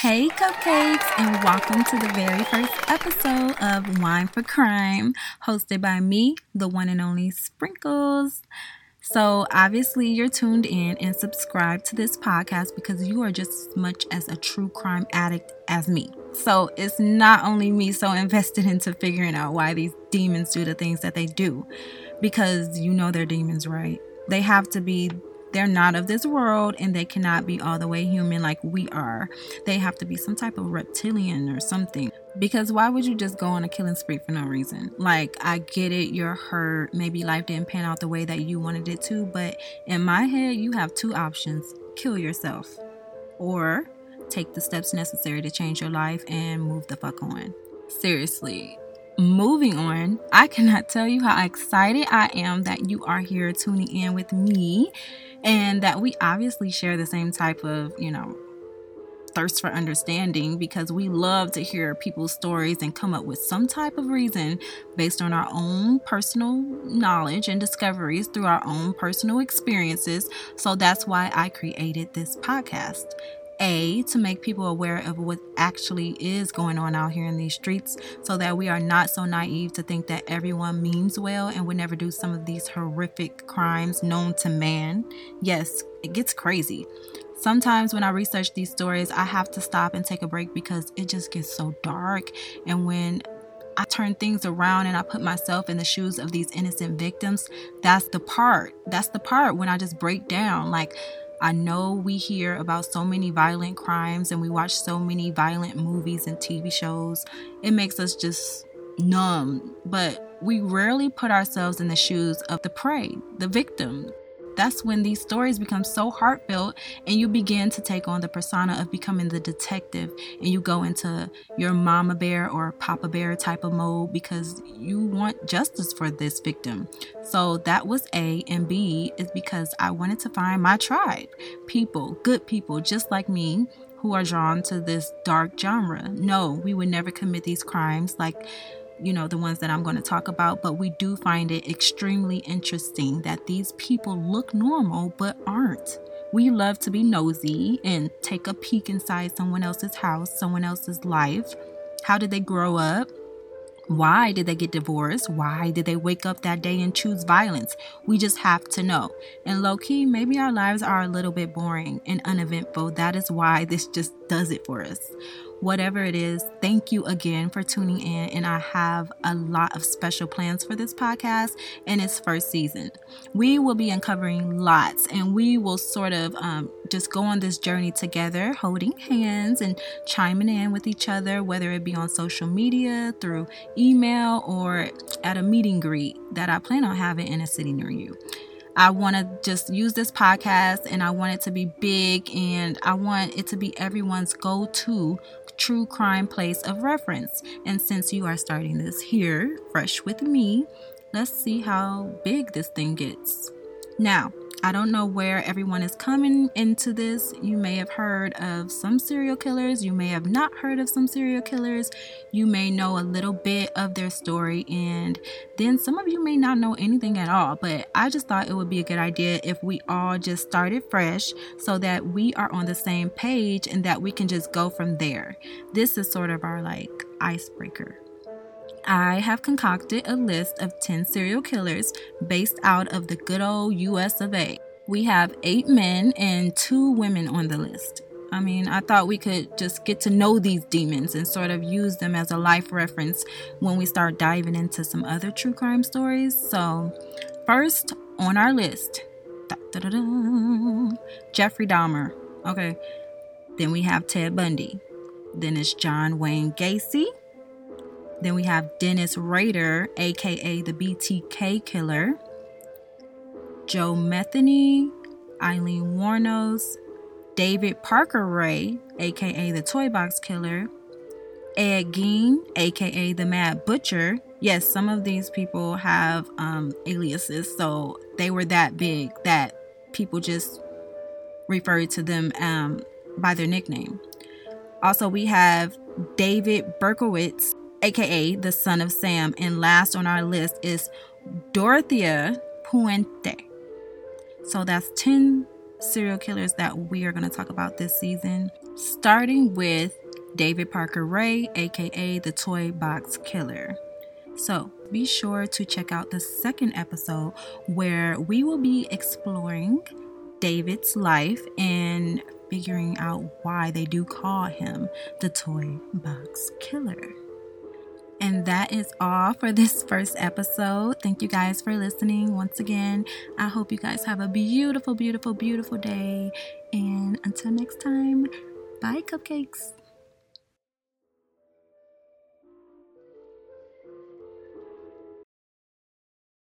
Hey, cupcakes, and welcome to the very first episode of Wine for Crime, hosted by me, the one and only Sprinkles. So, obviously, you're tuned in and subscribed to this podcast because you are just as much as a true crime addict as me. So, it's not only me so invested into figuring out why these demons do the things that they do, because you know they're demons, right? They have to be they're not of this world and they cannot be all the way human like we are. They have to be some type of reptilian or something. Because why would you just go on a killing spree for no reason? Like, I get it, you're hurt. Maybe life didn't pan out the way that you wanted it to. But in my head, you have two options kill yourself or take the steps necessary to change your life and move the fuck on. Seriously, moving on, I cannot tell you how excited I am that you are here tuning in with me and that we obviously share the same type of, you know, thirst for understanding because we love to hear people's stories and come up with some type of reason based on our own personal knowledge and discoveries through our own personal experiences. So that's why I created this podcast. A, to make people aware of what actually is going on out here in these streets so that we are not so naive to think that everyone means well and would never do some of these horrific crimes known to man. Yes, it gets crazy. Sometimes when I research these stories, I have to stop and take a break because it just gets so dark. And when I turn things around and I put myself in the shoes of these innocent victims, that's the part. That's the part when I just break down. Like, I know we hear about so many violent crimes and we watch so many violent movies and TV shows. It makes us just numb, but we rarely put ourselves in the shoes of the prey, the victim, that's when these stories become so heartfelt and you begin to take on the persona of becoming the detective and you go into your mama bear or papa bear type of mode because you want justice for this victim. So that was A and B is because I wanted to find my tribe, people, good people just like me who are drawn to this dark genre. No, we would never commit these crimes like you know, the ones that I'm going to talk about, but we do find it extremely interesting that these people look normal but aren't. We love to be nosy and take a peek inside someone else's house, someone else's life. How did they grow up? Why did they get divorced? Why did they wake up that day and choose violence? We just have to know. And low key, maybe our lives are a little bit boring and uneventful. That is why this just does it for us whatever it is, thank you again for tuning in. And I have a lot of special plans for this podcast in its first season. We will be uncovering lots and we will sort of um, just go on this journey together, holding hands and chiming in with each other, whether it be on social media, through email, or at a meeting greet that I plan on having in a city near you. I want to just use this podcast and I want it to be big and I want it to be everyone's go to true crime place of reference. And since you are starting this here, fresh with me, let's see how big this thing gets. Now, I don't know where everyone is coming into this. You may have heard of some serial killers, you may have not heard of some serial killers, you may know a little bit of their story, and then some of you may not know anything at all. But I just thought it would be a good idea if we all just started fresh so that we are on the same page and that we can just go from there. This is sort of our like icebreaker. I have concocted a list of 10 serial killers based out of the good old US of A. We have eight men and two women on the list. I mean, I thought we could just get to know these demons and sort of use them as a life reference when we start diving into some other true crime stories. So, first on our list, Jeffrey Dahmer. Okay. Then we have Ted Bundy. Then it's John Wayne Gacy. Then we have Dennis Rader, aka the BTK killer, Joe Metheny, Aileen Wuornos, David Parker Ray, aka the Toy Box Killer, Ed Gein, aka the Mad Butcher. Yes, some of these people have um, aliases, so they were that big that people just referred to them um, by their nickname. Also, we have David Berkowitz, aka the son of Sam. And last on our list is Dorothea Puente. So that's 10 serial killers that we are going to talk about this season. starting with David Parker Ray, aka the Toy Box Killer. So be sure to check out the second episode where we will be exploring David's life and figuring out why they do call him the Toy Box Killer. And that is all for this first episode. Thank you guys for listening once again. I hope you guys have a beautiful, beautiful, beautiful day. And until next time, bye, cupcakes.